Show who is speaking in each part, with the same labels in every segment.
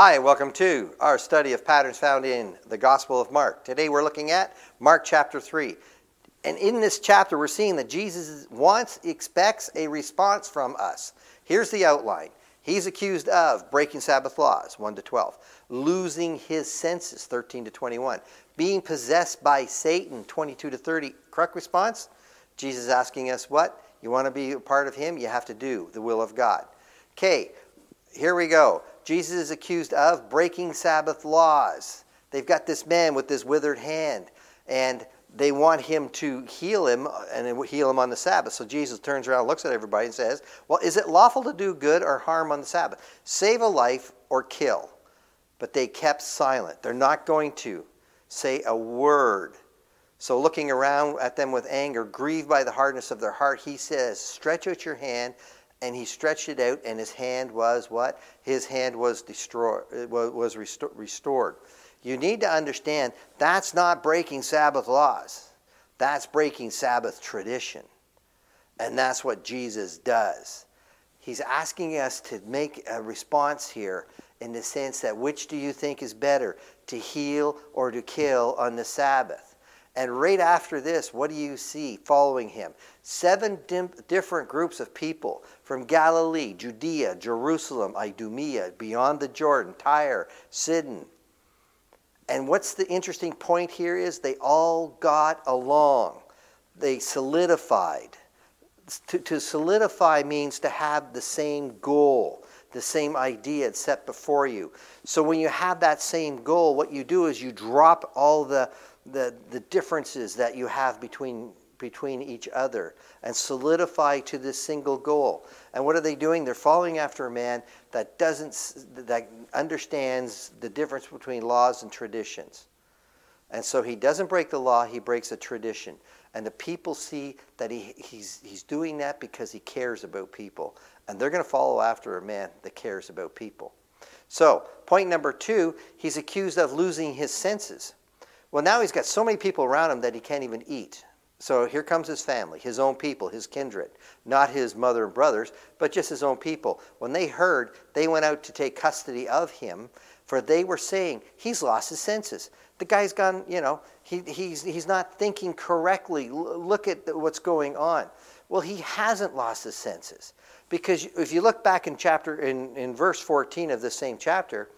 Speaker 1: Hi, welcome to our study of patterns found in the Gospel of Mark. Today we're looking at Mark chapter 3. And in this chapter, we're seeing that Jesus wants, expects a response from us. Here's the outline He's accused of breaking Sabbath laws, 1 to 12, losing his senses, 13 to 21, being possessed by Satan, 22 to 30. Correct response? Jesus is asking us what? You want to be a part of him? You have to do the will of God. Okay, here we go. Jesus is accused of breaking Sabbath laws. They've got this man with this withered hand, and they want him to heal him and heal him on the Sabbath. So Jesus turns around, looks at everybody, and says, Well, is it lawful to do good or harm on the Sabbath? Save a life or kill. But they kept silent. They're not going to say a word. So, looking around at them with anger, grieved by the hardness of their heart, he says, Stretch out your hand and he stretched it out, and his hand was what? His hand was destroyed, was restored. You need to understand that's not breaking Sabbath laws. That's breaking Sabbath tradition. And that's what Jesus does. He's asking us to make a response here in the sense that which do you think is better, to heal or to kill on the Sabbath? And right after this, what do you see following him? Seven dim- different groups of people from Galilee, Judea, Jerusalem, Idumea, beyond the Jordan, Tyre, Sidon. And what's the interesting point here is they all got along. They solidified. To, to solidify means to have the same goal, the same idea set before you. So when you have that same goal, what you do is you drop all the the, the differences that you have between, between each other and solidify to this single goal. And what are they doing? They're following after a man that doesn't that understands the difference between laws and traditions. And so he doesn't break the law, he breaks a tradition. And the people see that he, he's, he's doing that because he cares about people. And they're going to follow after a man that cares about people. So, point number two, he's accused of losing his senses. Well, now he's got so many people around him that he can't even eat. So here comes his family, his own people, his kindred, not his mother and brothers, but just his own people. When they heard, they went out to take custody of him, for they were saying, He's lost his senses. The guy's gone, you know, he, he's, he's not thinking correctly. look at what's going on. Well, he hasn't lost his senses. Because if you look back in chapter in, in verse 14 of the same chapter,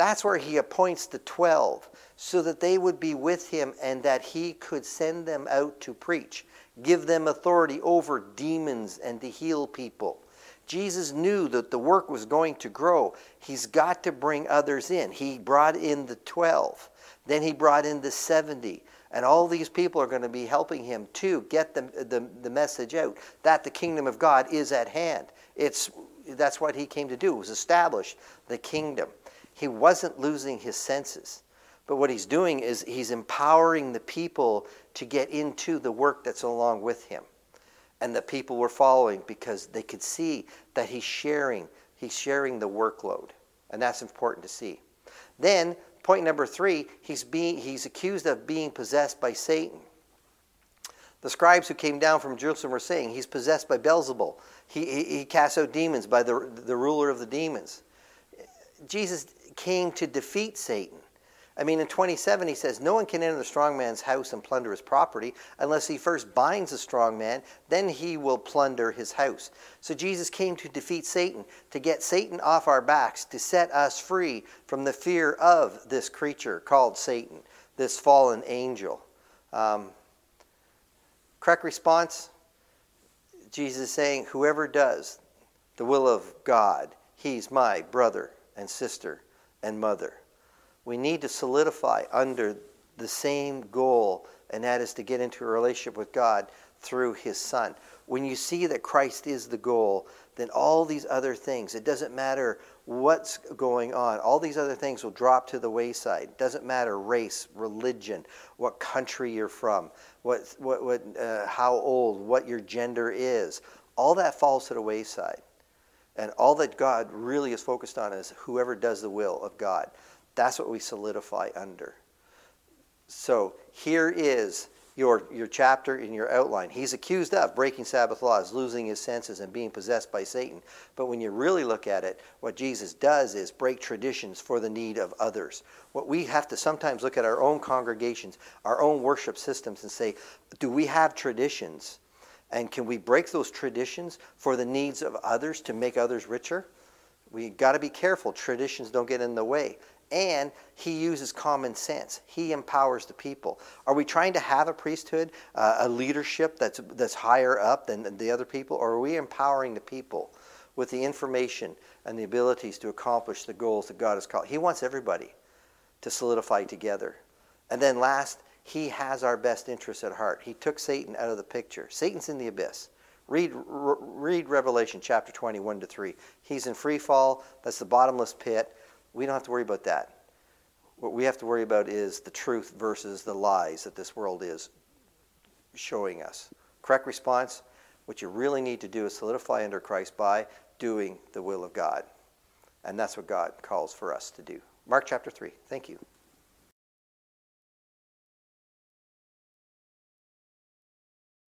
Speaker 1: that's where he appoints the 12 so that they would be with him and that he could send them out to preach, give them authority over demons and to heal people. Jesus knew that the work was going to grow. He's got to bring others in. He brought in the 12, then he brought in the 70. And all these people are going to be helping him to get the, the, the message out that the kingdom of God is at hand. It's, that's what he came to do, was establish the kingdom. He wasn't losing his senses. But what he's doing is he's empowering the people to get into the work that's along with him. And the people were following because they could see that he's sharing, he's sharing the workload. And that's important to see. Then, point number three, he's, being, he's accused of being possessed by Satan. The scribes who came down from Jerusalem were saying he's possessed by Beelzebul. He, he, he casts out demons by the, the ruler of the demons. Jesus came to defeat Satan. I mean, in 27, he says, No one can enter the strong man's house and plunder his property unless he first binds the strong man, then he will plunder his house. So Jesus came to defeat Satan, to get Satan off our backs, to set us free from the fear of this creature called Satan, this fallen angel. Um, correct response? Jesus is saying, Whoever does the will of God, he's my brother and sister and mother we need to solidify under the same goal, and that is to get into a relationship with God through His Son. When you see that Christ is the goal, then all these other things, it doesn't matter what's going on, all these other things will drop to the wayside. It doesn't matter race, religion, what country you're from, what, what, what, uh, how old, what your gender is. All that falls to the wayside. And all that God really is focused on is whoever does the will of God. That's what we solidify under. So here is your, your chapter in your outline. He's accused of breaking Sabbath laws, losing his senses, and being possessed by Satan. But when you really look at it, what Jesus does is break traditions for the need of others. What we have to sometimes look at our own congregations, our own worship systems, and say, do we have traditions? And can we break those traditions for the needs of others to make others richer? We got to be careful. Traditions don't get in the way and he uses common sense. He empowers the people. Are we trying to have a priesthood, uh, a leadership that's that's higher up than the other people, or are we empowering the people with the information and the abilities to accomplish the goals that God has called? He wants everybody to solidify together. And then last, he has our best interests at heart. He took Satan out of the picture. Satan's in the abyss. Read, read Revelation chapter 21 to 3. He's in free fall. That's the bottomless pit. We don't have to worry about that. What we have to worry about is the truth versus the lies that this world is showing us. Correct response what you really need to do is solidify under Christ by doing the will of God. And that's what God calls for us to do. Mark chapter 3. Thank you.